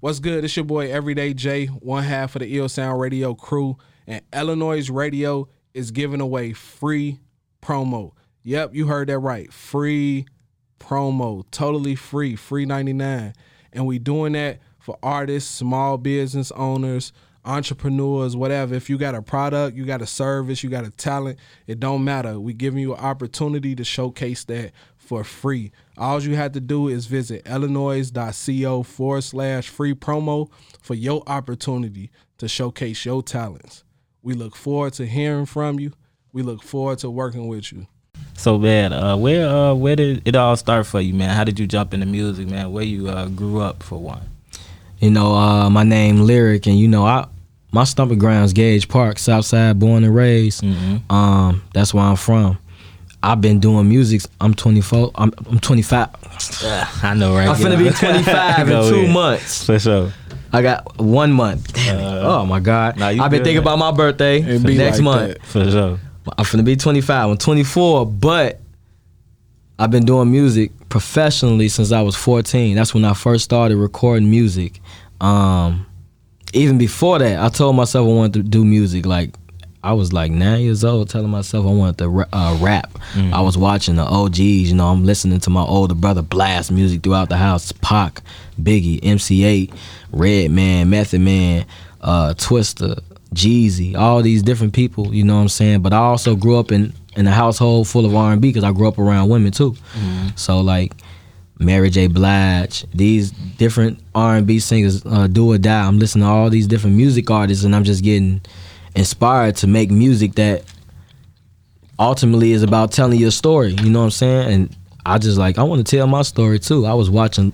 What's good? It's your boy Everyday J, one half of the Ill Sound Radio crew, and Illinois Radio is giving away free promo. Yep, you heard that right. Free promo. Totally free. Free 99. And we doing that for artists, small business owners, entrepreneurs, whatever. If you got a product, you got a service, you got a talent, it don't matter. We giving you an opportunity to showcase that for free. All you have to do is visit illinois.co forward slash free promo for your opportunity to showcase your talents. We look forward to hearing from you. We look forward to working with you. So bad. Uh, where uh, where did it all start for you, man? How did you jump into music, man? Where you uh, grew up for one? You know, uh, my name Lyric, and you know, I my stomping grounds Gage Park, Southside, born and raised. Mm-hmm. Um, that's where I'm from. I've been doing music. I'm 24. I'm, I'm 25. I know, right? I'm finna be 25 in two ahead. months. For sure. I got one month. Damn it. Uh, oh my God. nah, I've been good, thinking man. about my birthday be next like month. that. For sure. I'm finna be 25. I'm 24, but I've been doing music professionally since I was 14. That's when I first started recording music. Um, even before that, I told myself I wanted to do music. Like I was like nine years old, telling myself I wanted to uh, rap. I was watching the OGs. You know, I'm listening to my older brother blast music throughout the house. Pac, Biggie, MC Eiht, Red Man, Method Man, uh, Twista, Jeezy, all these different people. You know what I'm saying? But I also grew up in in a household full of R&B because I grew up around women too. So like Mary J. Blige, these different R&B singers, uh, do or die. I'm listening to all these different music artists, and I'm just getting inspired to make music that ultimately is about telling your story. You know what I'm saying? And I just like I want to tell my story too. I was watching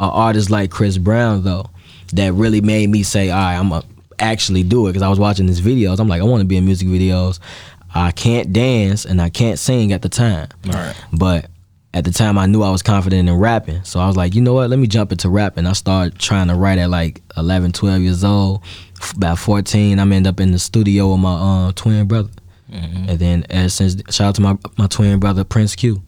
an artist like Chris Brown though, that really made me say, "All right, I'm gonna actually do it." Because I was watching his videos. I'm like, I want to be in music videos. I can't dance and I can't sing at the time. Right. But at the time, I knew I was confident in rapping. So I was like, you know what? Let me jump into rapping. I started trying to write at like 11, 12 years old. About 14, I'm end up in the studio with my uh, twin brother. And then ever since, shout out to my my twin brother Prince Q.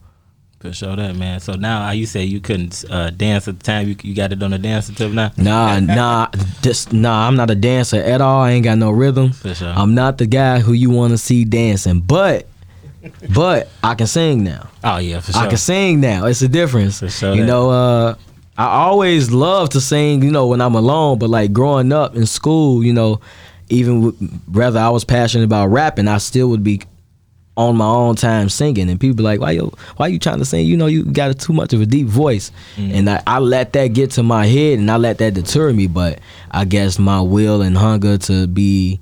For sure that man. So now you say you couldn't uh, dance at the time. You, you got it on the dance tip now. Nah, nah, this, nah. I'm not a dancer at all. I ain't got no rhythm. For sure. I'm not the guy who you want to see dancing, but, but I can sing now. Oh yeah, for sure. I can sing now. It's a difference. For sure You that. know, uh, I always love to sing, you know, when I'm alone, but like growing up in school, you know, even with, whether I was passionate about rapping, I still would be on my own time singing and people be like why you why you trying to sing you know you got a, too much of a deep voice Mm. and I, I let that get to my head and I let that deter me but I guess my will and hunger to be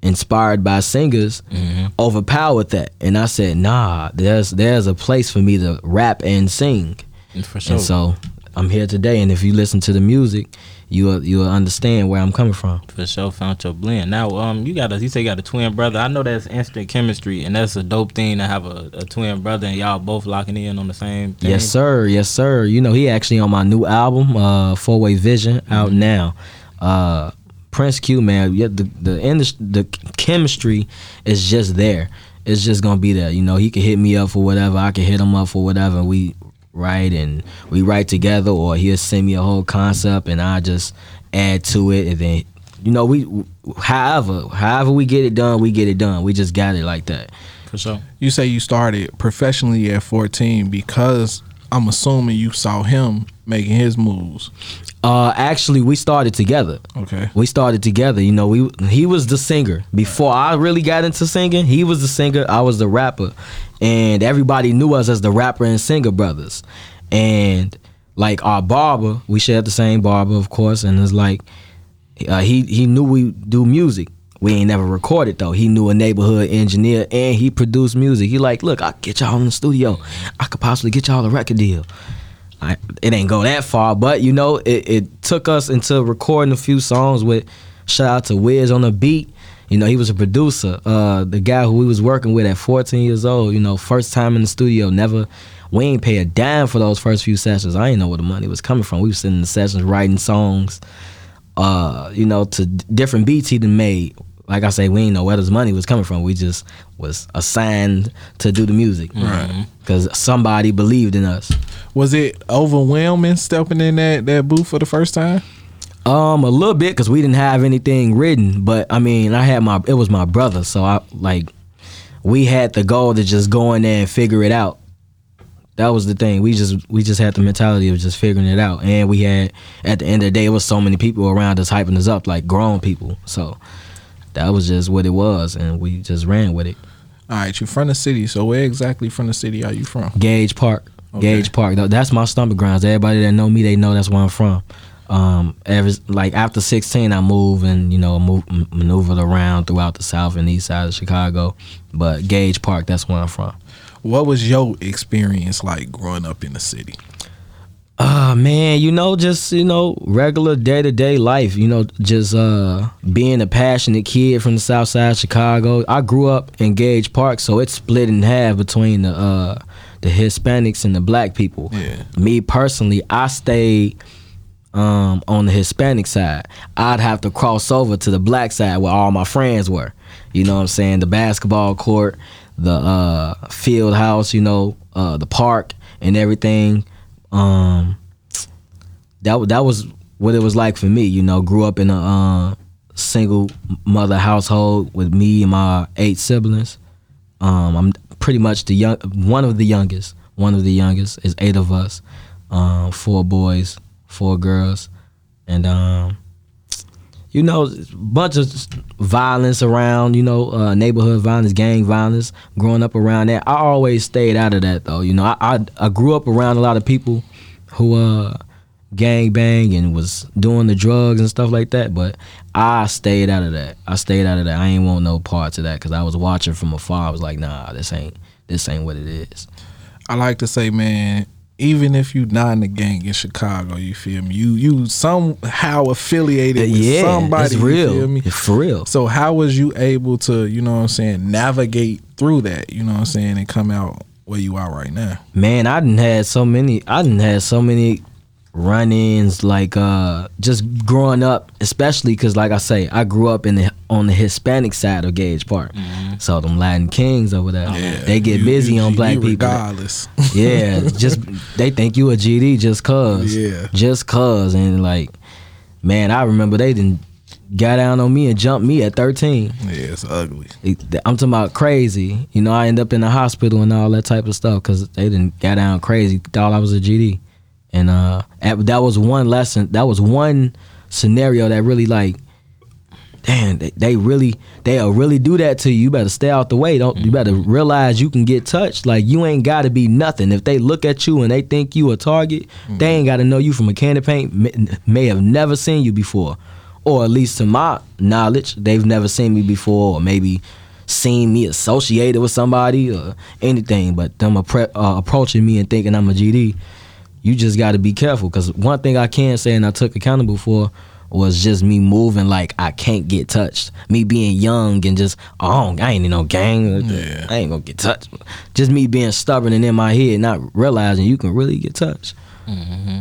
inspired by singers Mm-hmm. overpowered that and I said nah there's there's a place for me to rap and sing For sure. and so I'm here today and if you listen to the music you'll you'll understand where I'm coming from For sure, found your blend. Now, um, you got a you say you got a twin brother. I know that's instant chemistry, and that's a dope thing to have a, a twin brother and y'all both locking in on the same thing. Yes, sir. Yes, sir. You know, he actually on my new album, uh, Four Way Vision, out now. Uh, Prince Q, man, yeah, the the industry, the chemistry is just there. It's just gonna be there. You know, he can hit me up for whatever. I can hit him up for whatever. We write and we write together, or he'll send me a whole concept and I just add to it, and then you know, we however however we get it done, we get it done. We just got it like that. For sure. You say you started professionally at 14 because I'm assuming you saw him making his moves. Uh, actually, we started together. Okay. we started together. You know, we he was the singer before I really got into singing. He was the singer, I was the rapper, and everybody knew us as the rapper and singer brothers. And like our barber, we shared the same barber, of course, and it's like uh, he he knew we do music. We ain't never recorded though. He knew a neighborhood engineer and he produced music. He like, look, I get y'all in the studio. I could possibly get y'all a record deal. I, it ain't go that far, but you know, it, it took us into recording a few songs with shout out to Wiz on the beat. You know, he was a producer. Uh, the guy who we was working with at 14 years old, you know, first time in the studio, never we ain't pay a dime for those first few sessions. I ain't know where the money was coming from. We was sitting in the sessions writing songs, uh, you know, to different beats he done made. Like I say, we didn't know where this money was coming from. We just was assigned to do the music. Right. Because somebody believed in us. Was it overwhelming stepping in that, that booth for the first time? Um, a little bit because we didn't have anything written, but I mean, I had my it was my brother, so I like we had the goal to just go in there and figure it out. That was the thing. We just we just had the mentality of just figuring it out, and we had at the end of the day, it was so many people around us hyping us up, like grown people. So that was just what it was, and we just ran with it. All right, you're from the city. So where exactly from the city are you from? Gage Park. Okay. Gage Park. That's my stomping grounds. Everybody that know me, they know that's where I'm from. Um, ever like after 16, I moved and you know move, m- maneuvered around throughout the south and east side of Chicago. But Gage Park, that's where I'm from. What was your experience like growing up in the city? Ah man, you know, just you know, regular day to day life. You know, just uh being a passionate kid from the South Side of Chicago. I grew up in Gage Park, so it's split in half between the uh the Hispanics and the black people. Yeah. Me personally, I stayed um on the Hispanic side. I'd have to cross over to the black side where all my friends were. You know what I'm saying? The basketball court, the uh field house, you know, uh the park and everything. Um that that was what it was like for me, you know, grew up in a uh, single mother household with me and my eight siblings. Um, I'm pretty much the young, one of the youngest. One of the youngest is eight of us, um, four boys, four girls, and um, you know, bunch of violence around. You know, uh, neighborhood violence, gang violence. Growing up around that, I always stayed out of that though. You know, I I, I grew up around a lot of people who uh gang bang and was doing the drugs and stuff like that. But I stayed out of that. I stayed out of that. I ain't want no parts of that because I was watching from afar. I was like, nah, this ain't this ain't what it is. I like to say, man, even if you not in the gang in Chicago, you feel me? You you somehow affiliated with yeah, somebody. it's You real. feel me? It's for real. So how was you able to, you know what I'm saying, navigate through that, you know what I'm saying, and come out where you are right now? Man, I didn't had so many. I didn't had so many run-ins like uh just growing up especially because like i say i grew up in the on the hispanic side of gage park so them latin kings over there they get You- busy you- on black you people Regardless. yeah just they think you a gd just cuz Yeah. just cuz and like man i remember they didn't got down on me and jumped me at 13 yeah, it's ugly. I'm talking about crazy. You know, I end up in the hospital and all that type of stuff because they didn't got down crazy. Thought I was a GD, and uh, at- that was one lesson. That was one scenario that really like, damn, they, they really they'll really do that to you. You better stay out the way. Don't you better realize you can get touched. Like you ain't got to be nothing. If they look at you and they think you a target, they ain't got to know you from a can of paint. May, may have never seen you before, or at least to my knowledge, they've never seen me before, or maybe seen me associated with somebody or anything. But them appre- uh, approaching me and thinking I'm a GD, you just got to be careful. Because one thing I can say and I took accountable for was just me moving like I can't get touched. Me being young and just oh I ain't in no gang. Yeah. I ain't gonna get touched. Just me being stubborn and in my head, not realizing you can really get touched. Mm-hmm.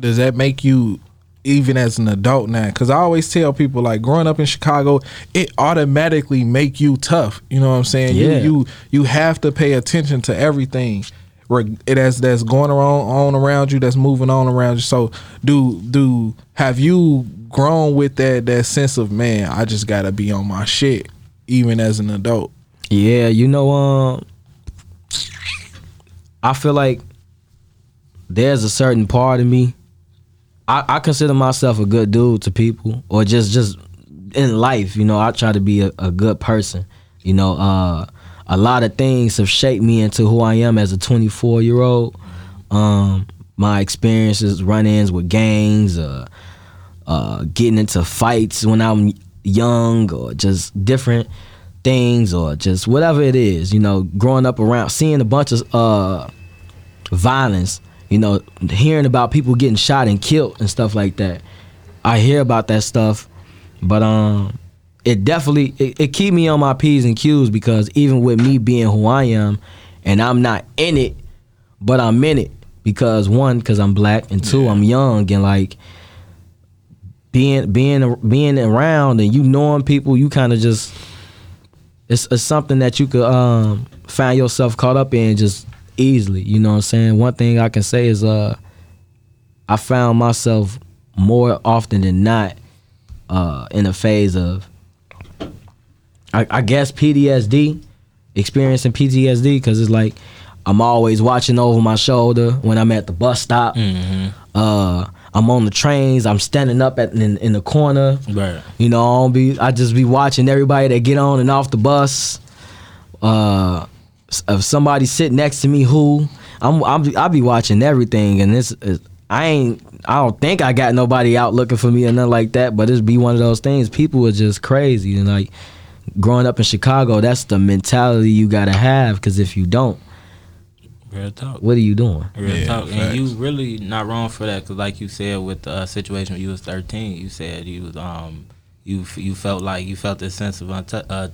Does that make you even as an adult now? Because I always tell people like growing up in Chicago, it automatically make you tough. You know what I'm saying? Yeah. You you you have to pay attention to everything. It has that's going around on around you, that's moving on around you. So do do have you grown with that that sense of man? I just gotta be on my shit, even as an adult. Yeah, you know, um, I feel like there's a certain part of me. I, I consider myself a good dude to people, or just just in life. You know, I try to be a, a good person. You know, uh, a lot of things have shaped me into who I am as a 24 year old. Um, my experiences, run-ins with gangs, uh, uh, getting into fights when I'm young, or just different things, or just whatever it is. You know, growing up around, seeing a bunch of uh, violence. You know, hearing about people getting shot and killed and stuff like that. I hear about that stuff, but um, it definitely it, it keep me on my p's and q's because even with me being who I am, and I'm not in it, but I'm in it because one, because I'm black, and two, I'm young and like being being being around and you knowing people, you kind of just it's, it's something that you could um find yourself caught up in just easily. You know what I'm saying? One thing I can say is uh I found myself more often than not uh, in a phase of, I, I guess PTSD, experiencing PTSD, because it's like I'm always watching over my shoulder when I'm at the bus stop. Uh, I'm on the trains. I'm standing up at in, in the corner. Right. You know, I don't be. I just be watching everybody that get on and off the bus. Uh, if somebody sit next to me, who I'm, I'm I be watching everything, and this is, I ain't. I don't think I got nobody out looking for me or nothing like that. But it's be one of those things. People are just crazy, and like growing up in Chicago, that's the mentality you gotta have. Because if you don't, Real talk. what are you doing? Real Yeah, talk, facts. and you really not wrong for that, because like you said with the uh, situation when you was thirteen, you said you was um you you felt like you felt this sense of untou uh.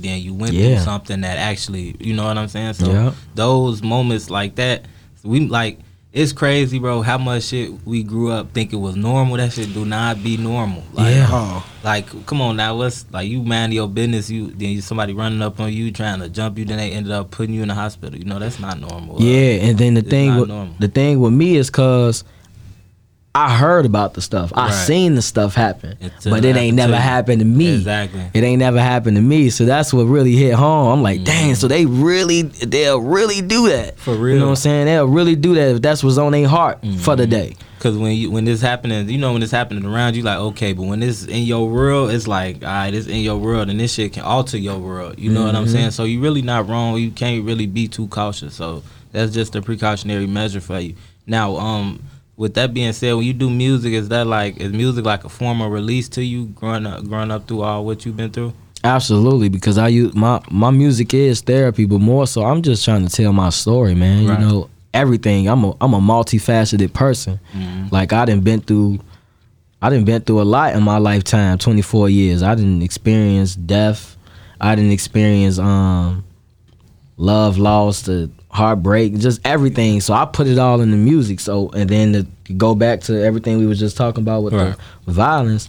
Then you went Yeah. through something that actually, you know what I'm saying. So Yeah. those moments like that, we like it's crazy, bro. How much shit we grew up thinking was normal. That shit do not be normal. Like, Yeah. Like come on now what's like you mind your business you then you, somebody running up on you trying to jump you then they ended up putting you in the hospital you know that's not normal Uh, Yeah, and then the thing with normal. the thing with me is cause I heard about the stuff. I Right. seen the stuff happen, Until but it it ain't never happened to me. Exactly. It ain't never happened to me. So that's what really hit home. I'm like, Mm-hmm. dang. So they really, they'll really do that For real. You know what I'm saying? They'll really do that if that's what's on their heart for the day. Cause when you when this happening, you know when this happening around you, like okay, but when this in your world, it's like all right, it's in your world, and this shit can alter your world. You know what I'm saying? So you really not wrong. You can't really be too cautious. So that's just a precautionary measure for you. Now, um, with that being said, when you do music, is that like is music like a form of release to you growing up growing up through all what you've been through? Absolutely, because I use my my music is therapy, but more so I'm just trying to tell my story, man. Right. You know, everything. I'm a I'm a multifaceted person. Like I didn't been through I didn't been through a lot in my lifetime, 24 years. I didn't experience death. I didn't experience um love, loss, the heartbreak, just everything. So I put it all in the music. So and then to go back to everything we were just talking about with Right. the violence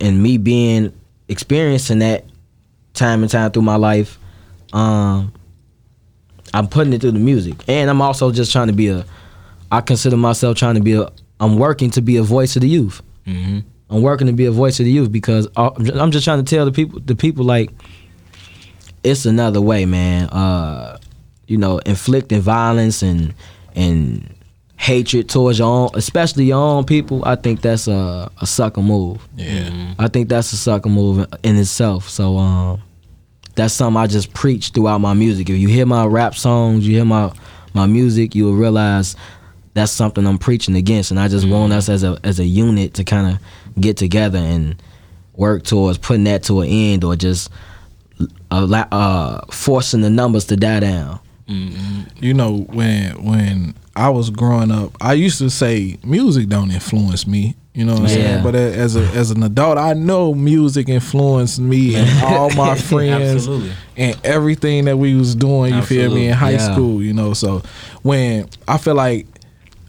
and me being experiencing that time and time through my life, um, I'm putting it through the music, and I'm also just trying to be a. I consider myself trying to be a. I'm working to be a voice of the youth. Mm-hmm. I'm working to be a voice of the youth because uh, I'm ju- I'm just trying to tell the people, the people like, it's another way, man. Uh, you know, inflicting violence and and hatred towards your own, especially your own people. I think that's a, a sucker move. yeah. I think that's a sucker move in itself. So um, that's something I just preach throughout my music. If you hear my rap songs, you hear my my music, you will realize that's something I'm preaching against, and I just want us as a as a unit to kind of get together and work towards putting that to an end, or just allow, uh, forcing the numbers to die down. You know, when when I was growing up, I used to say music don't influence me. You know what I'm Yeah. saying? But as a as an adult, I know music influenced me and all my friends and everything that we was doing. You feel me in high Yeah. school? You know, so when I feel like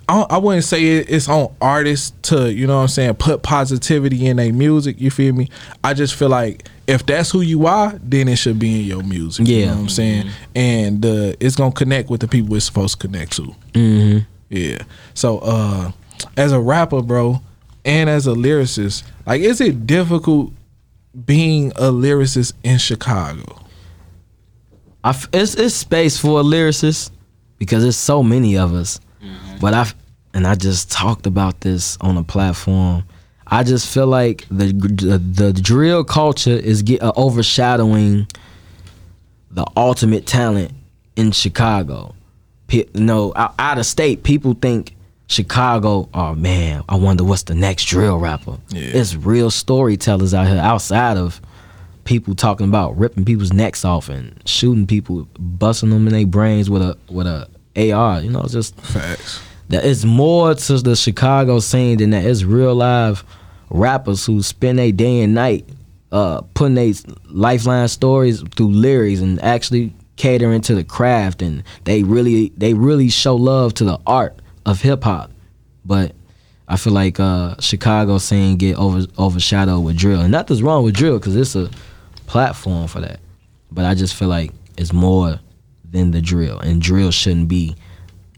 I, I wouldn't say it's on artists to you know what I'm saying put positivity in their music. You feel me? I just feel like if that's who you are, then it should be in your music. you Yeah. know what I'm saying, and uh, it's gonna connect with the people it's supposed to connect to. Mm-hmm. Yeah. So uh as a rapper, bro, and as a lyricist, like is it difficult being a lyricist in Chicago? I f- it's it's space for a lyricist because there's so many of us. But I and I just talked about this on a platform. I just feel like the the, the drill culture is get uh, overshadowing the ultimate talent in Chicago. You know, out, out of state, people think Chicago. Oh man, I wonder what's the next drill rapper. Yeah. It's real storytellers out here outside of people talking about ripping people's necks off and shooting people, busting them in their brains with a with a AR. You know, it's just Facts. that it's more to the Chicago scene than that. It's real live rappers who spend a day and night uh, putting their lifeline stories through lyrics and actually catering to the craft, and they really they really show love to the art of hip hop. But I feel like uh, Chicago scene get over overshadowed with drill, and nothing's wrong with drill because it's a platform for that. But I just feel like it's more than the drill, and drill shouldn't be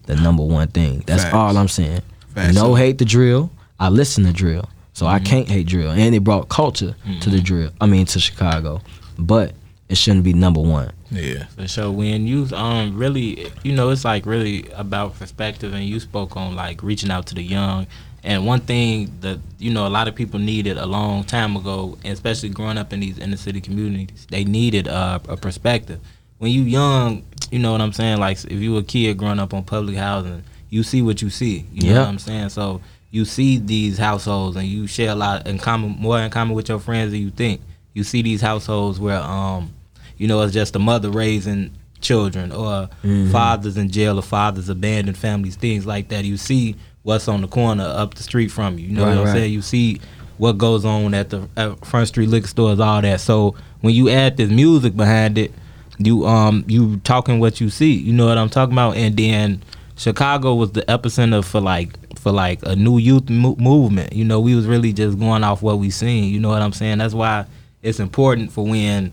the number one thing. That's Facts. all I'm saying. Facts. No hate the drill. I listen to drill, so I can't hate drill, and it brought culture to the drill. I mean to Chicago, but it shouldn't be number one. Yeah. For sure. When you um really, you know, it's like really about perspective, and you spoke on like reaching out to the young. And one thing that you know a lot of people needed a long time ago, and especially growing up in these inner city communities, they needed uh, a perspective. When you young, you know what I'm saying. Like if you a kid growing up on public housing, you see what you see. You know Yep. what I'm saying. So you see these households, and you share a lot in common, more in common with your friends than you think. You see these households where um you know, it's just a mother raising children or fathers in jail or fathers abandoned families, things like that. You see what's on the corner up the street from you. You know Right, what I'm right. saying? You see what goes on at the at front street liquor stores, all that. So when you add this music behind it, you um you talking what you see. You know what I'm talking about? And then Chicago was the epicenter for like for like a new youth mo- movement. You know, we was really just going off what we seen. You know what I'm saying? That's why it's important for when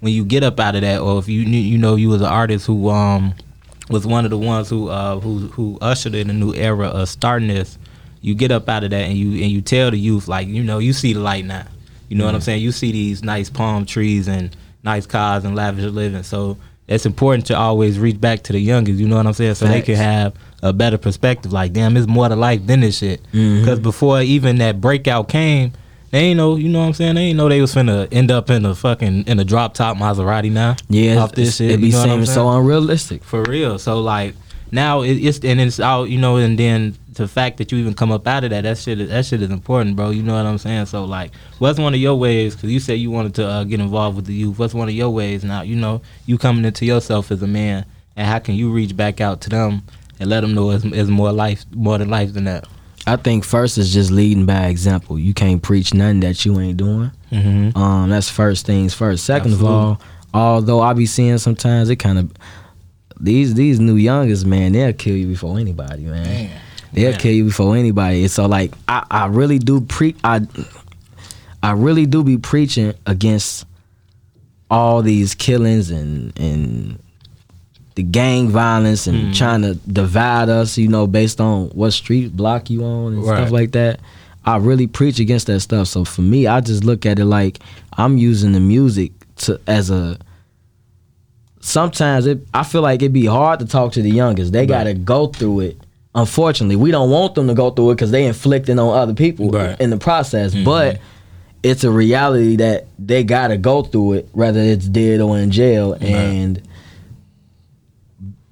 when you get up out of that, or if you you know you was an artist who um was one of the ones who uh who who ushered in a new era of starting this. You get up out of that and you and you tell the youth like you know you see the light now. You know what I'm saying? You see these nice palm trees and nice cars and lavish living. So it's important to always reach back to the youngest. You know what I'm saying? So they can have a better perspective. Like damn, it's more to life than this shit. Mm-hmm. Because before even that breakout came. They ain't know, you know what I'm saying? They ain't know they was finna end up in a fucking in a drop top Maserati now. Yeah, off this shit. it be you know seeming so unrealistic. for real. So like now it, it's and it's out, you know, and then the fact that you even come up out of that, that shit, is- that shit is important, bro. You know what I'm saying? So like, what's one of your ways? Because you said you wanted to uh, get involved with the youth. What's one of your ways now? You know, you coming into yourself as a man, and how can you reach back out to them and let them know it's, it's more life, more than life than that? I think first is just leading by example. You can't preach nothing that you ain't doing. Mm-hmm. Um, that's first things first. Second Absolutely. of all, although I be seeing sometimes it kind of these these new youngest man, they'll kill you before anybody, man. They'll kill you before anybody. So like I, I really do pre I I really do be preaching against all these killings and and the gang violence and mm-hmm. trying to divide us, you know, based on what street block you on and Right. stuff like that. I really preach against that stuff. So for me, I just look at it like I'm using the music to as a. Sometimes it, I feel like it'd be hard to talk to the youngest. They got to go through it. Unfortunately, we don't want them to go through it because they inflicting on other people Right. in the process. But it's a reality that they got to go through it, whether it's dead or in jail. And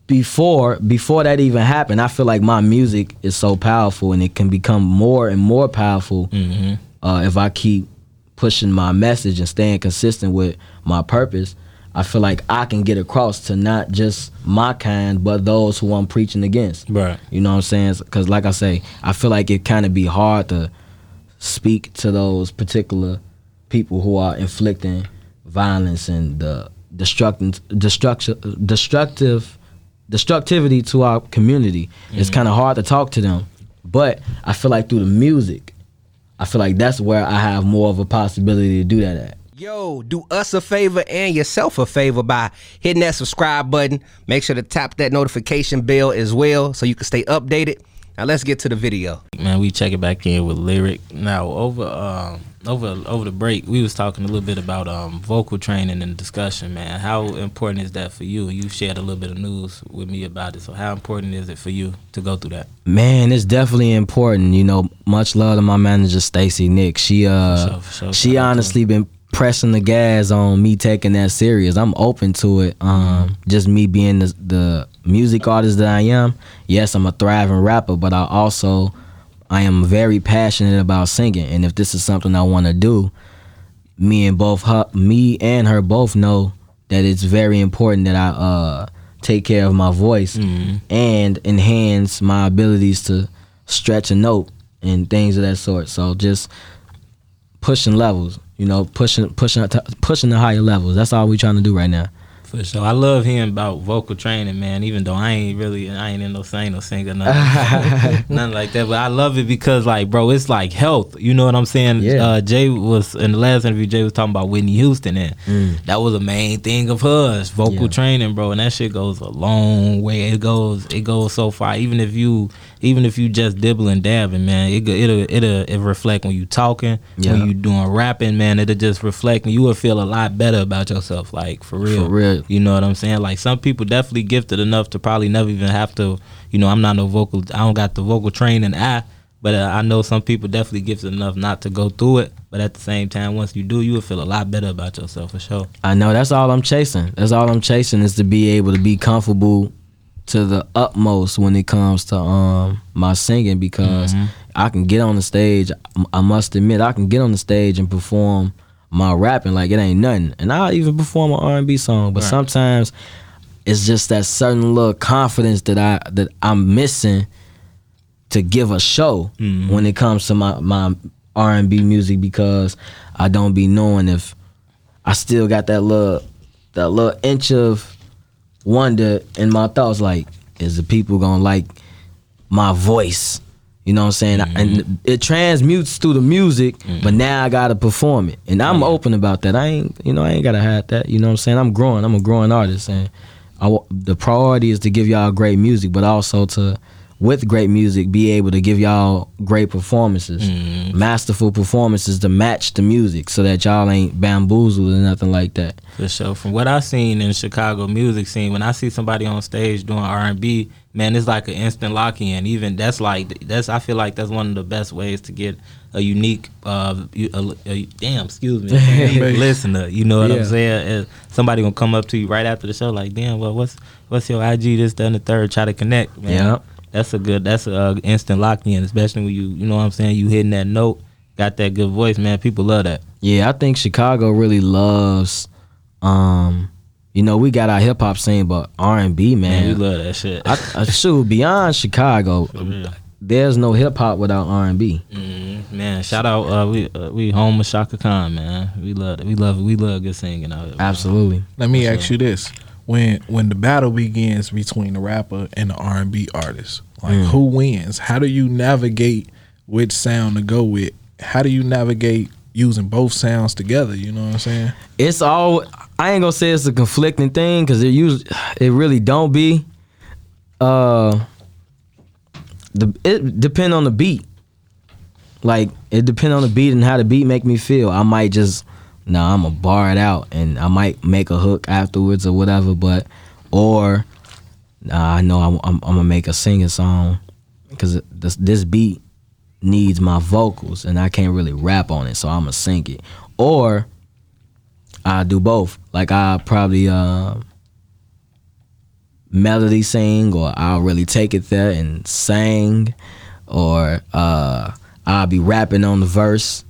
before before that even happened, I feel like my music is so powerful, and it can become more and more powerful Mm-hmm. uh, if I keep pushing my message and staying consistent with my purpose. I feel like I can get across to not just my kind, but those who I'm preaching against. Right. You know what I'm saying? Because, like I say, I feel like it kind of be hard to speak to those particular people who are inflicting violence and the destructive, destructive, destructive, destructivity to our community. It's mm-hmm. kind of hard to talk to them, but I feel like through the music, I feel like that's where I have more of a possibility to do that at. Yo, do us a favor and yourself a favor by hitting that subscribe button. Make sure to tap that notification bell as well so you can stay updated. Now let's get to the video. man, we check it back in with lyric. Now over um over over the break, we was talking a little bit about um vocal training and discussion, man. How important is that for you? You shared a little bit of news with me about it. So how important is it for you to go through that? Man, it's definitely important. You know, much love to my manager Stacy Nick. She uh, For sure, for sure. she Shout out to honestly been pressing the gas on me taking that serious. I'm open to it. Um, just me being the, the music artist that I am. Yes, I'm a thriving rapper, but I also I am very passionate about singing. And if this is something I want to do, me and both her, me and her both know that it's very important that I uh take care of my voice and enhance my abilities to stretch a note and things of that sort. So just pushing levels, you know, pushing pushing pushing the higher levels. That's all we're trying to do right now. For sure, I love hearing about vocal training, man. Even though I ain't really, I ain't in no sing, no singer, nothing, nothing like that. But I love it because, like, bro, it's like health. You know what I'm saying? Yeah. Uh, Jay was in the last interview. Jay was talking about Whitney Houston, and that was a main thing of hers, vocal Mm. Yeah. training, bro. And that shit goes a long way. It goes, it goes so far. Even if you, even if you just dibbling, dabbing, man, it it'll it'll it reflect when you talking, Yeah. when you doing rapping, man. It'll just reflect, and you will feel a lot better about yourself, like for real. For real. You know what I'm saying? Like some people definitely gifted enough to probably never even have to. You know, I'm not no vocal. I don't got the vocal training eye, but uh, I know some people definitely gifted enough not to go through it. But at the same time, once you do, you will feel a lot better about yourself for sure. I know that's all I'm chasing. That's all I'm chasing is to be able to be comfortable to the utmost when it comes to um my singing because I can get on the stage. I must admit I can get on the stage and perform my rapping like it ain't nothing, and I even perform an R&B song. But sometimes it's just that certain little confidence that I that I'm missing to give a show mm-hmm. when it comes to my my R&B music because I don't be knowing if I still got that little that little inch of wonder in my thoughts like is the people gonna like my voice you know what I'm saying? And mm-hmm. it transmutes through the music but mm-hmm. now I gotta perform it. And I'm open about that. I ain't you know I ain't gotta hide that. You know what I'm saying? I'm growing. I'm a growing artist and I, the priority is to give y'all great music but also to with great music be able to give y'all great performances masterful performances to match the music so that y'all ain't bamboozled or nothing like that For sure. From what I've seen in Chicago music scene, when I see somebody on stage doing R and B, man, it's like an instant lock in. Even that's like that's I feel like that's one of the best ways to get a unique uh a, a- damn excuse me listener. You know what Yeah. I'm saying? And somebody gonna come up to you right after the show like, damn, well, what's what's your IG? This, that, and the third. Try to connect. Man. Yeah. That's a good. That's a uh, instant lock in, especially when you you know what I'm saying. You hitting that note, got that good voice, man. People love that. Yeah, I think Chicago really loves. Um, you know, we got our hip hop scene, but R and B, Man, man. we love that shit. I, I, shoot, beyond Chicago, there's no hip hop without R and B. Mhm, Man, shout out uh, we uh, we home with Chaka Khan, man. We love it. We love it. We love good singing out here. Absolutely. Let me ask you this: when when the battle begins between the rapper and the R and B artist, like Mm. who wins? How do you navigate which sound to go with? How do you navigate using both sounds together? You know what I'm saying? It's all. I ain't gonna say it's a conflicting thing because it usually, it really don't be. Uh, the it depend on the beat. Like it depend on the beat and how the beat make me feel. I might just, nah, I'm gonna bar it out and I might make a hook afterwards or whatever. But or, nah, I know I'm, I'm, I'm gonna make a singing song because this this beat needs my vocals and I can't really rap on it, so I'm gonna sing it. Or I do both. Like I probably uh, melody sing, or I'll really take it there and sing, or uh, I'll be rapping on the verse,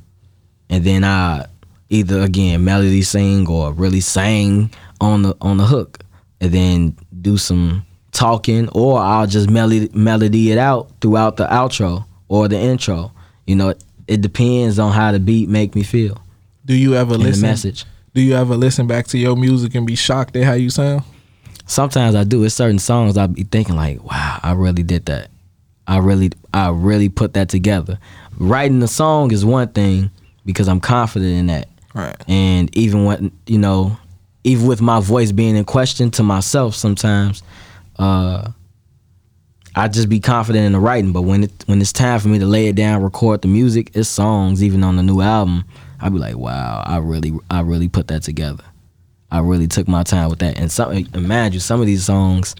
and then I either again melody sing or really sing on the on the hook, and then do some talking, or I'll just melody melody it out throughout the outro or the intro. You know, it, depends on how the beat make me feel Do you ever and the listen? message. Do you ever listen back to your music and be shocked at how you sound? sometimes I do. It's certain songs I be thinking like, wow, I really did that. I really, I really put that together. Writing the song is one thing because I'm confident in that. Right. And even when you know, even with my voice being in question to myself, sometimes, uh, I just be confident in the writing. But when it when it's time for me to lay it down, record the music, it's songs. Even on the new album, I be like, wow, I really, I really put that together. I really took my time with that. And some, imagine some of these songs,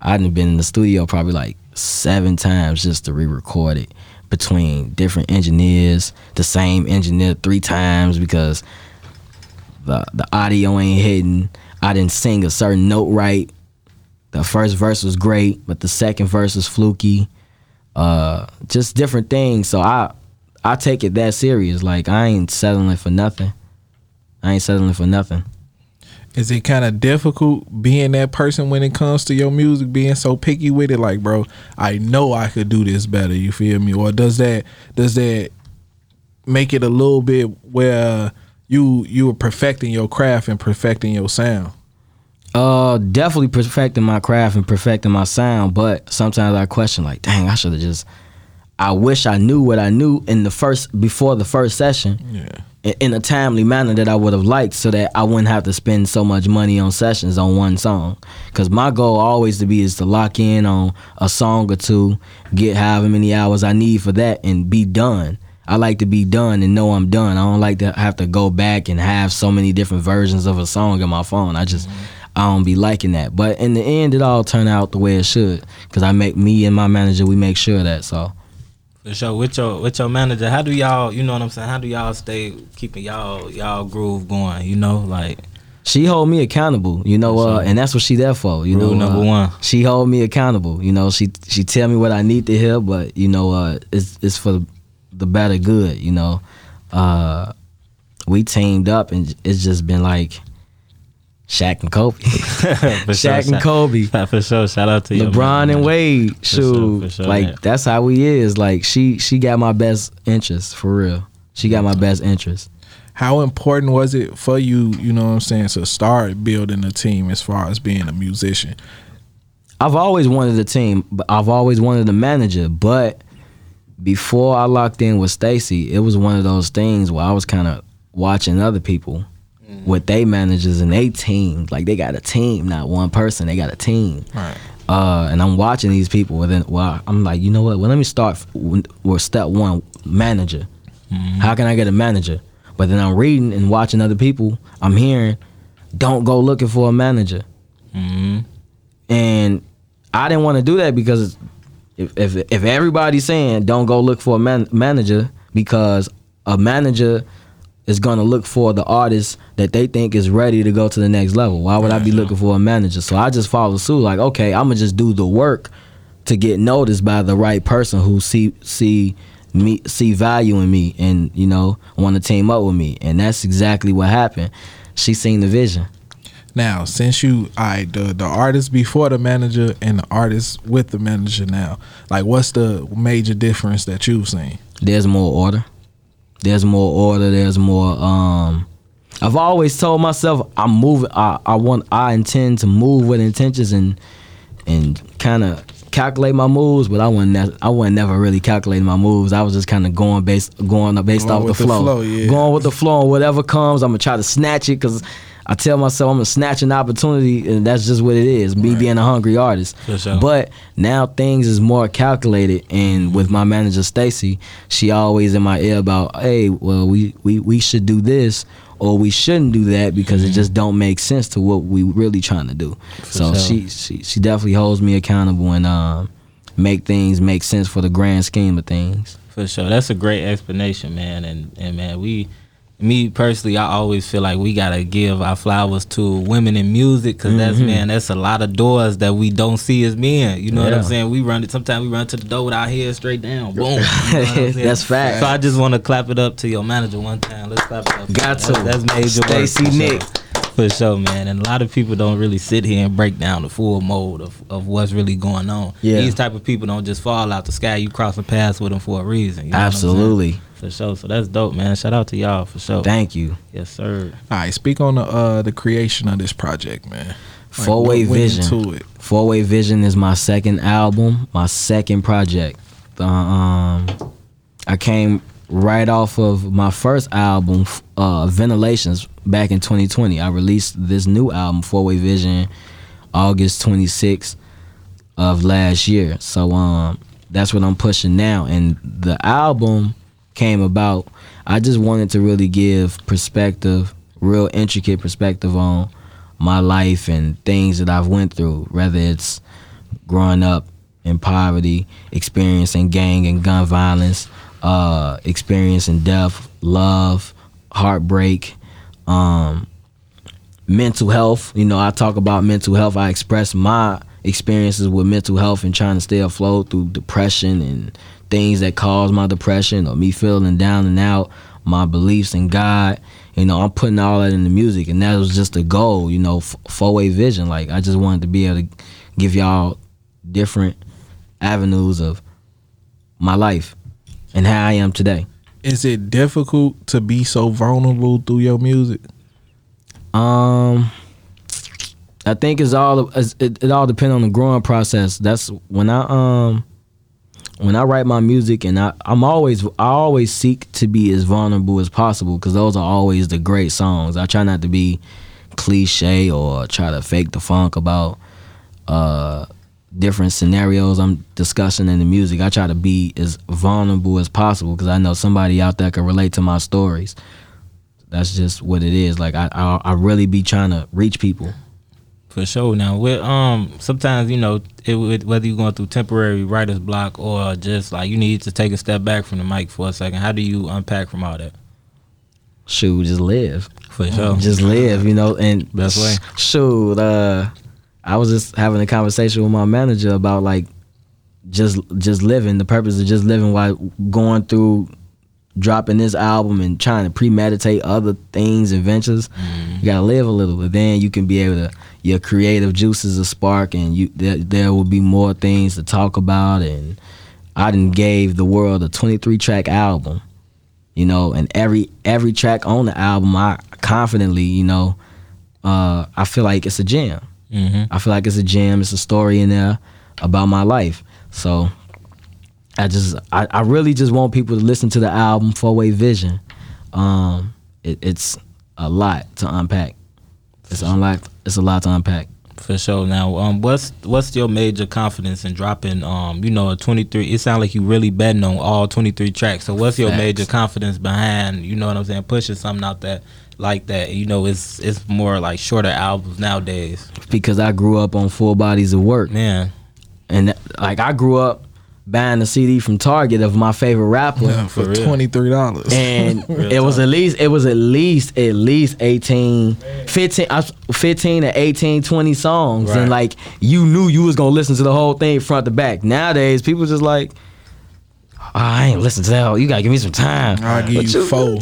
I'd been in the studio probably like seven times just to re-record it between different engineers, the same engineer three times because the the audio ain't hitting. I didn't sing a certain note right. The first verse was great, but the second verse was fluky. Uh, just different things. So I I take it that serious. Like I ain't settling for nothing. I ain't settling for nothing. Is it kind of difficult being that person when it comes to your music, being so picky with it? Like, bro, I know I could do this better. You feel me? Or does that does that make it a little bit where you you are perfecting your craft and perfecting your sound? Uh, definitely perfecting my craft and perfecting my sound, but sometimes I question like, dang, I should have just. I wish I knew what I knew in the first before the first session. Yeah. In- a timely manner that I would have liked so that I wouldn't have to spend so much money on sessions on one song. Cause my goal always to be is to lock in on a song or two, get however many hours I need for that and be done. I like to be done and know I'm done. I don't like to have to go back and have so many different versions of a song in my phone. I just I don't be liking that. But in the end it all turned out the way it should. Cause I make me and my manager we make sure that so Sure. With your with your manager, how do y'all you know what I'm saying? How do y'all stay keeping y'all y'all groove going? You know, like She hold me accountable, you know, uh, and that's what she there for. You Rule know, number uh, one. She hold me accountable. You know, she she tell me what I need to hear, but you know, uh, it's it's for the better good. You know, uh, we teamed up, and it's just been like Shaq and Kobe, for Shaq and Kobe, For sure. Shout out to you. LeBron and Wade. sure, Shoot, for sure, like yeah. that's how we is. Like she she got my best interest for real. She got my best interest. How important was it for you, you know what I'm saying, to start building a team as far as being a musician? I've always wanted a team, but I've always wanted a manager. But before I locked in with Stacy, it was one of those things where I was kind of watching other people with they managers and they team. Like they got a team, not one person. They got a team. Right. Uh, and I'm watching these people, and then well, I'm like, you know what? Well, let me start with step one, manager. How can I get a manager? But then I'm reading and watching other people. I'm hearing, don't go looking for a manager hmm and I didn't want to do that because if if if everybody's saying don't go look for a man, manager because a manager is gonna look for the artist that they think is ready to go to the next level. Why would I be looking for a manager? So I just follow suit. Like, okay, I'm gonna just do the work to get noticed by the right person who see see me see value in me and you know want to team up with me. And that's exactly what happened. She seen the vision. Now, since you, I the the artist before the manager and the artist with the manager now, like what's the major difference that you've seen? there's more order. There's more order. There's more. Um, I've always told myself I'm moving. I, I want. I intend to move with intentions and and kind of calculate my moves. But I wasn't. Ne- I wasn't never really calculating my moves. I was just kind of going based going based Going off the with the flow. flow, yeah. Going with the flow and whatever comes, I'm gonna try to snatch it because. I tell myself I'm gonna snatch an opportunity, and that's just what it is. Me Right. being a hungry artist. For sure. But now things is more calculated, and with my manager Stacy, she always in my ear about, hey, well, we we we should do this or we shouldn't do that because it just don't make sense to what we really trying to do. so sure. she she she definitely holds me accountable and um make things make sense for the grand scheme of things. For sure. That's a great explanation, man. And and man, we me personally, I always feel like we gotta give our flowers to women in music because Mm-hmm. that's man, that's a lot of doors that we don't see as men. You know what I'm saying? We run it. Sometimes we run to the door with our head straight down. Boom. You know what I'm saying? That's fact. So I just want to clap it up to your manager one time. Let's clap it up. Got That's- to. That's major work. Stacy sure. Nick. For sure, man. And a lot of people don't really sit here and break down the full mode of, of what's really going on. Yeah. These type of people don't just fall out the sky. You crossing paths with them for a reason. You know? Absolutely. For sure. So that's dope, man. Shout out to y'all for sure. Thank you. Yes, sir. All right, speak on the uh the creation of this project, man. Like, Four Way what went Vision. into it. Four Way Vision is my second album, my second project. Uh, um, I came right off of my first album, uh, Ventilations, back in 2020. I released this new album, Four Way Vision, August 26th of last year. So um, that's what I'm pushing now. And the album came about. I just wanted to really give perspective, real intricate perspective on my life and things that I've went through, whether it's growing up in poverty, experiencing gang and gun violence, uh, experiencing death, love, heartbreak, um, mental health. You know, I talk about mental health. I express my experiences with mental health and trying to stay afloat through depression and things that cause my depression or me feeling down and out, my beliefs in God. You know, I'm putting all that in the music, and that was just a goal. You know, four way vision. Like I just wanted to be able to give y'all different avenues of my life and how I am today. Is it difficult to be so vulnerable through your music? Um, I think it's all it's- it, it all depends on the growing process. That's when I um when I write my music and I I'm always I always seek to be as vulnerable as possible because those are always the great songs. I try not to be cliche or try to fake the funk about uh different scenarios I'm discussing in the music. I try to be as vulnerable as possible because I know somebody out there can relate to my stories. That's just what it is. Like I I, I really be trying to reach people. For sure. Now, with um, sometimes you know, it would whether you're going through temporary writer's block or just like you need to take a step back from the mic for a second. How do you unpack from all that? Shoot, just live. For sure. just live, you know. And Best way. Shoot, uh, I was just having a conversation with my manager about like just just living. The purpose of just living while going through dropping this album and trying to premeditate other things and ventures. You gotta live a little, but then you can be able to your creative juices will spark, and you there, there will be more things to talk about. And I didn't gave the world a 23 track album you know and every every track on the album i confidently you know uh i feel like it's a jam Mm-hmm. i feel like it's a jam it's a story in there about my life so i just i, I really just want people to listen to the album four way vision um it, it's a lot to unpack it's unlock it's a lot to unpack For sure. Now, um, what's what's your major confidence in dropping? Um, you know, a 23. It sounds like you really betting on all 23 tracks. So, what's your Facts. major confidence behind? You know what I'm saying? Pushing something out that like that. You know, it's it's more like shorter albums nowadays. because i grew up on full bodies of work Man, and like i grew up buying a cd from target of my favorite rapper Yeah, for For twenty three dollars. and it was at least it was at least at least 18 15 uh, 15 to 18 20 songs Right. and like you knew you was gonna listen to the whole thing front to back nowadays people just like "Oh, I ain't listen to that. You gotta give me some time. I'll give But you four.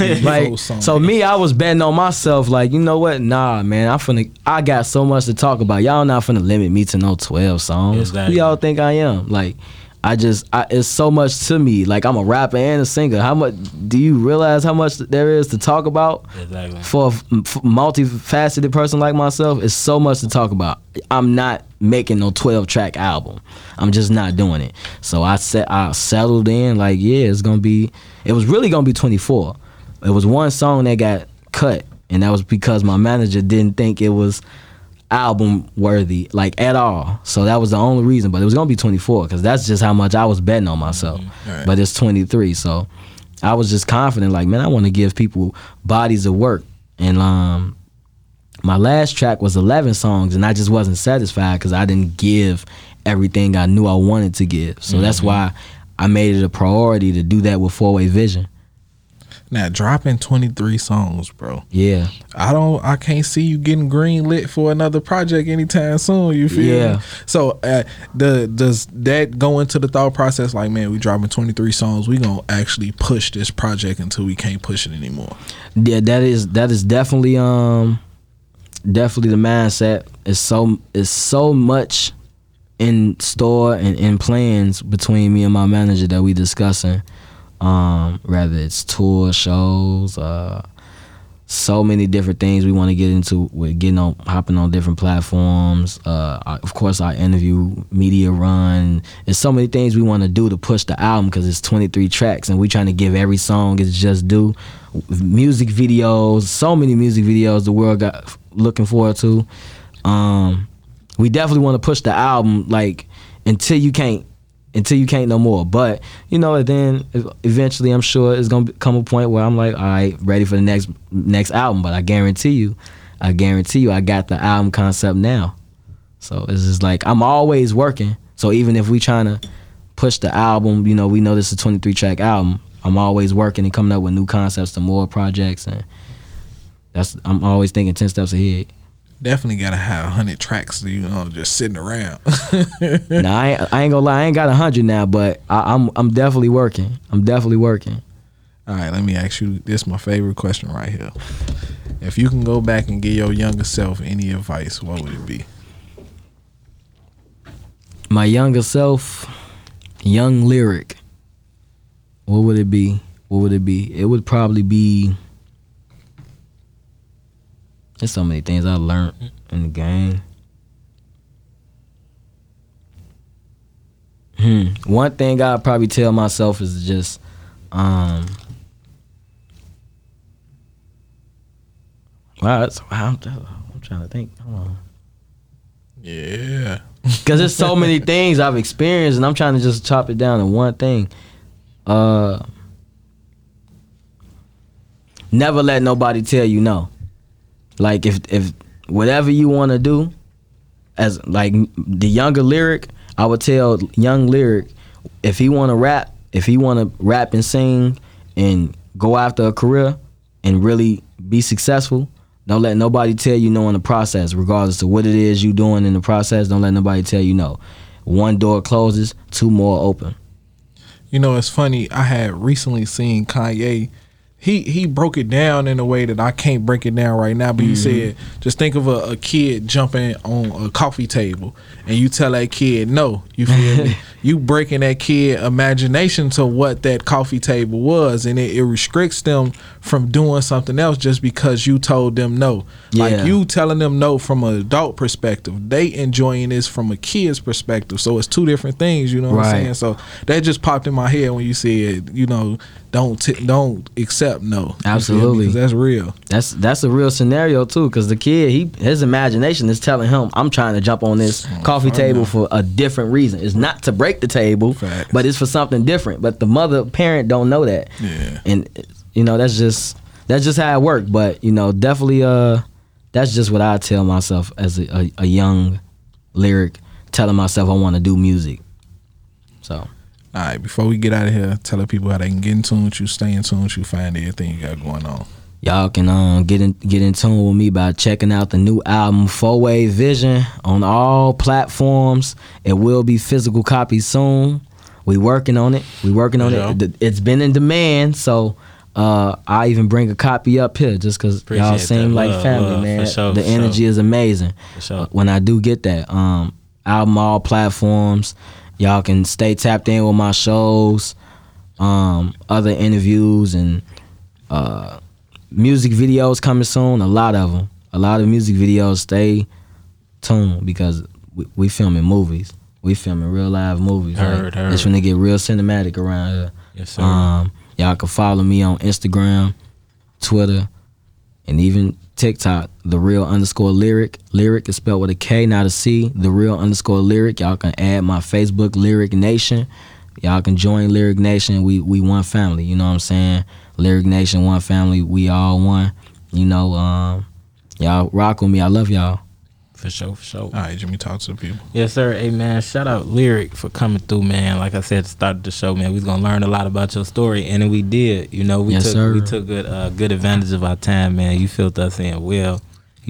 like Four so me i was betting on myself like you know what nah man i'm finna i got so much to talk about y'all not finna limit me to no 12 songs Exactly. who y'all think i am like i just I, it's so much to me. Like i'm a rapper and a singer. How much do you realize how much there is to talk about? Exactly. for a f- f- multifaceted person like myself it's so much to talk about. I'm not making no 12 track album. I'm just not doing it. So i set i settled in like yeah it's gonna be it was really gonna be 24 it was one song that got cut and that was because my manager didn't think it was album worthy like at all. So that was the only reason but it was gonna be 24 because that's just how much i was betting on myself. Right. but it's 23 so i was just confident like man i want to give people bodies of work. And um my last track was 11 songs and i just wasn't satisfied because i didn't give everything i knew i wanted to give. So that's why i made it a priority to do that with four way vision Now dropping twenty three songs, bro. yeah I don't. I can't see you getting green lit for another project anytime soon. You feel? Yeah. Me? So, uh, the does that go into the thought process? Like, man, we dropping twenty three songs. We gonna actually push this project until we can't push it anymore. Yeah, that is that is definitely um definitely the mindset. It's so it's so much in store and in plans between me and my manager that we discussing. Um, whether it's tour shows, uh so many different things we want to get into with getting on hopping on different platforms. Uh of course our interview media run. There's so many things we want to do to push the album because it's 23 tracks and we're trying to give every song its just due. Music videos so many music videos the world got looking forward to. Um we definitely want to push the album like until you can't until you can't no more. But you know, then eventually, I'm sure it's gonna come a point where I'm like, all right, ready for the next next album. But I guarantee you, I guarantee you, I got the album concept now. So it's just like I'm always working. So even if we trying to push the album, you know, we know this is a 23 track album. I'm always working and coming up with new concepts to more projects, and that's I'm always thinking 10 steps ahead. Definitely gotta have hundred tracks. You know, just sitting around. now I ain't, I ain't gonna lie, I ain't got a hundred now, but I, I'm I'm definitely working. I'm definitely working. All right, let me ask you. This is my favorite question right here. If you can go back and give your younger self any advice, what would it be? My younger self, young lyric. What would it be? What would it be? It would probably be. There's so many things I learned in the game. Hmm. One thing I'd probably tell myself is just, um, wow, that's, wow I'm, I'm trying to think. Yeah. Cause there's so many things I've experienced, and I'm trying to just chop it down to one thing. Uh, never let nobody tell you no. Like if if whatever you want to do, as like the younger lyric, I would tell young lyric if he want to rap, if he want to rap and sing and go after a career and really be successful, don't let nobody tell you no in the process, regardless of what it is you doing in the process. Don't let nobody tell you no. One door closes, two more open. You know, it's funny. I had recently seen Kanye. He he broke it down in a way that I can't break it down right now. But he mm-hmm. said, just think of a, a kid jumping on a coffee table, and you tell that kid no. You feel me? You breaking that kid imagination to what that coffee table was, and it, it restricts them from doing something else just because you told them no. Yeah. Like you telling them no from an adult perspective, they enjoying this from a kid's perspective. So it's two different things. You know what Right. I'm saying? So that just popped in my head when you said, you know, don't t- don't accept no. Absolutely, feel me? Absolutely. 'Cause that's real. That's that's a real scenario too, because the kid, he his imagination is telling him, "I'm trying to jump on this coffee table for a different reason. It's not to break the table, Facts. but it's for something different." But the mother parent don't know that, Yeah. and you know that's just that's just how it worked. But you know, definitely, uh, that's just what I tell myself as a, a, a young lyric, telling myself I want to do music. So All right, before we get out of here, tell the people how they can get in tune with you, stay in tune with you, find everything you got going on. Y'all can um, get in get in tune with me by checking out the new album Four Way Vision on all platforms. It will be physical copies soon. We working on it. We working on Yeah. it. It's been in demand, so uh, I even bring a copy up here just because y'all seem that. like Love, family, love. man. For sure, the for energy sure. is amazing. For sure. When I do get that um, album, all platforms, y'all can stay tapped in with my shows, um, other interviews, and uh, music videos coming soon. A lot of them. A lot of music videos. Stay tuned because we, we filming movies. We filming real live movies. Heard, heard. It's when they get real cinematic around here. Yes, sir. Um, y'all can follow me on Instagram, Twitter, and even TikTok. The real underscore lyric. Lyric is spelled with a K, not a C. The real underscore lyric. Y'all can add my Facebook Lyric Nation. Y'all can join Lyric Nation. We we one family. You know what I'm saying? Lyric Nation, one family. We all one. You know, um, y'all rock with me. I love y'all. For sure, for sure. All right, Jimmy, talk to the people. Yes, sir. Hey, man, shout out Lyric for coming through, man. Like I said at the start the show, man, we was gonna learn a lot about your story, and we did. You know, we Yes, took sir. we took good uh, good advantage of our time, man. You filled us in well.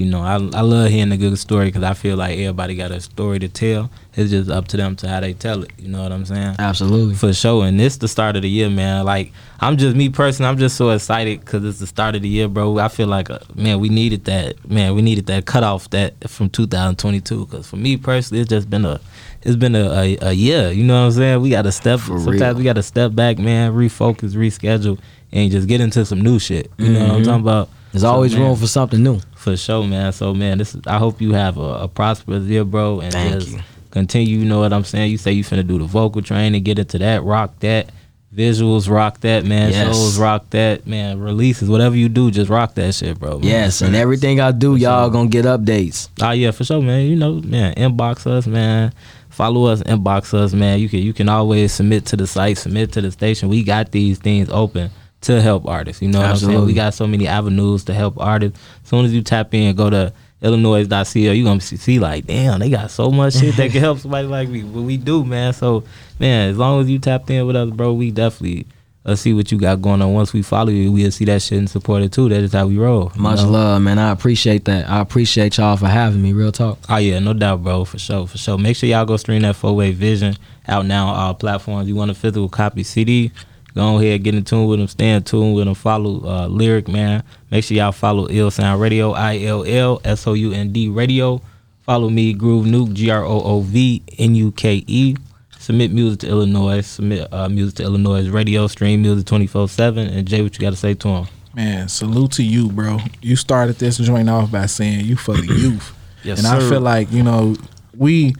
You know, I I love hearing a good story because I feel like everybody got a story to tell. It's just up to them to how they tell it. You know what I'm saying? Absolutely. For sure, and this the start of the year, man. Like I'm just me personally, I'm just so excited because it's the start of the year, bro. I feel like, uh, man, we needed that, man. We needed that cutoff that from 2022. Because for me personally, it's just been a, it's been a, a, a year. You know what I'm saying? We got to step. For sometimes real. we got to step back, man. Refocus, reschedule, and just get into some new shit. You know what I'm Mhm. talking about? There's So, always man, room for something new. For sure, man. So, man, this is. I hope you have a, a prosperous year, bro, and Thank just you. continue. You know what I'm saying? You say you finna do the vocal training, get into that, rock that, visuals, rock that, man. Yes. Shows, rock that, man. Releases, whatever you do, just rock that shit, bro. man. Yes, and everything I do, y'all gonna get updates. Oh yeah, for sure, man. You know, man. Inbox us, man. Follow us, inbox us, man. You can you can always submit to the site, submit to the station. We got these things open to help artists. You know what I'm saying? We got so many avenues to help artists. As soon as you tap in, go to Illinois.co, you're gonna see, see like, damn, they got so much shit that can help somebody like me. But we do, man. So, man, as long as you tapped in with us, bro, we definitely uh, see what you got going on. Once we follow you, we'll see that shit and support it too. That is how we roll. Much know? love, man. I appreciate that. I appreciate y'all for having me. Real talk. Oh yeah, no doubt, bro, for sure, for sure. Make sure y'all go stream that four way vision out now on all platforms. You want a physical copy CD? Go ahead, get in tune with them, stay in tune with them. Follow uh, Lyric Man. Make sure y'all follow Ill Sound Radio, I L L S O U N D Radio. Follow me, Groov Nuke, G R O O V N U K E. Submit music to Illinois. Submit uh, music to Illinois Radio. Stream music twenty four seven. And Jay, what you got to say to him? Man, salute to you, bro. You started this joint off by saying you for the youth. Yes, and I feel like you know we.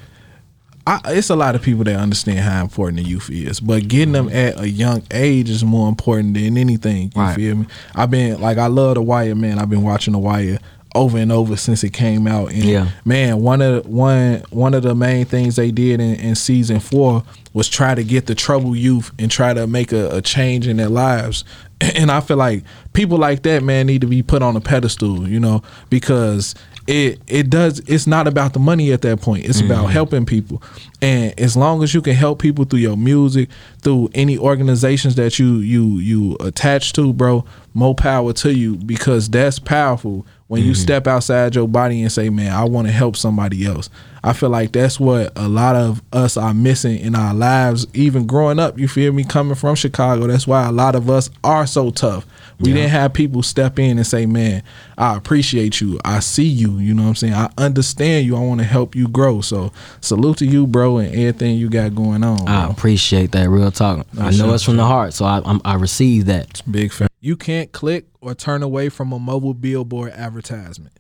I, it's a lot of people that understand how important the youth is, but getting them at a young age is more important than anything. You Right. feel me? I've been like I love the Wire, man. I've been watching the Wire over and over since it came out. And Yeah. man, one of one one of the main things they did in, in season four was try to get the troubled youth and try to make a, a change in their lives. And I feel like people like that, man, need to be put on a pedestal, you know, because it it does it's not about the money at that point. It's about mm-hmm. helping people. And as long as you can help people through your music, through any organizations that you you you attach to, bro, more power to you because that's powerful when you mm-hmm. step outside your body and say, "Man, I want to help somebody else." I feel like that's what a lot of us are missing in our lives, even growing up. You feel me? Coming from Chicago, that's why a lot of us are so tough. We didn't have people step in and say, "Man, I appreciate you. I see you. You know what I'm saying? I understand you. I want to help you grow." So, salute to you, bro, and everything you got going on. I appreciate that real talk. I know sure, it's from the heart, so I I'm, I receive that. Big fan. You can't click or turn away from a mobile billboard advertisement.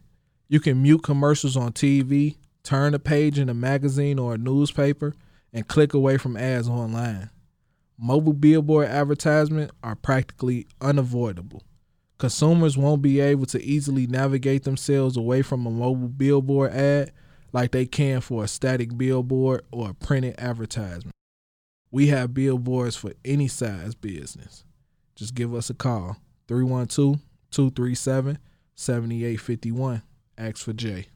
You can mute commercials on TV, turn a page in a magazine or a newspaper, and click away from ads online. Mobile billboard advertisements are practically unavoidable. Consumers won't be able to easily navigate themselves away from a mobile billboard ad like they can for a static billboard or a printed advertisement. We have billboards for any size business just give us a call 312 237 7851. Ask for Jay.